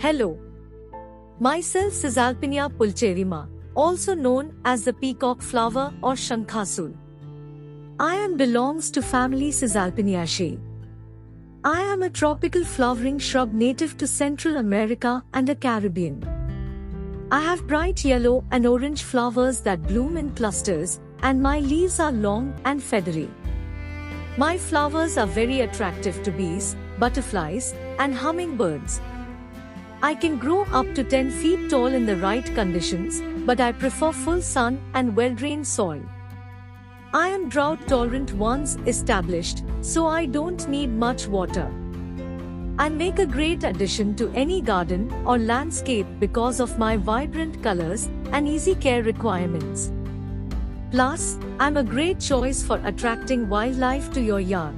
Hello. Myself Caesalpinia pulcherrima, also known as the peacock flower or Shankhasul. I am belongs to family Caesalpiniaceae. I am a tropical flowering shrub native to Central America and the Caribbean. I have bright yellow and orange flowers that bloom in clusters, and my leaves are long and feathery. My flowers are very attractive to bees, butterflies, and hummingbirds. I can grow up to 10 feet tall in the right conditions, but I prefer full sun and well drained soil. I am drought tolerant once established, so I don't need much water. I make a great addition to any garden or landscape because of my vibrant colors and easy care requirements. Plus, I'm a great choice for attracting wildlife to your yard.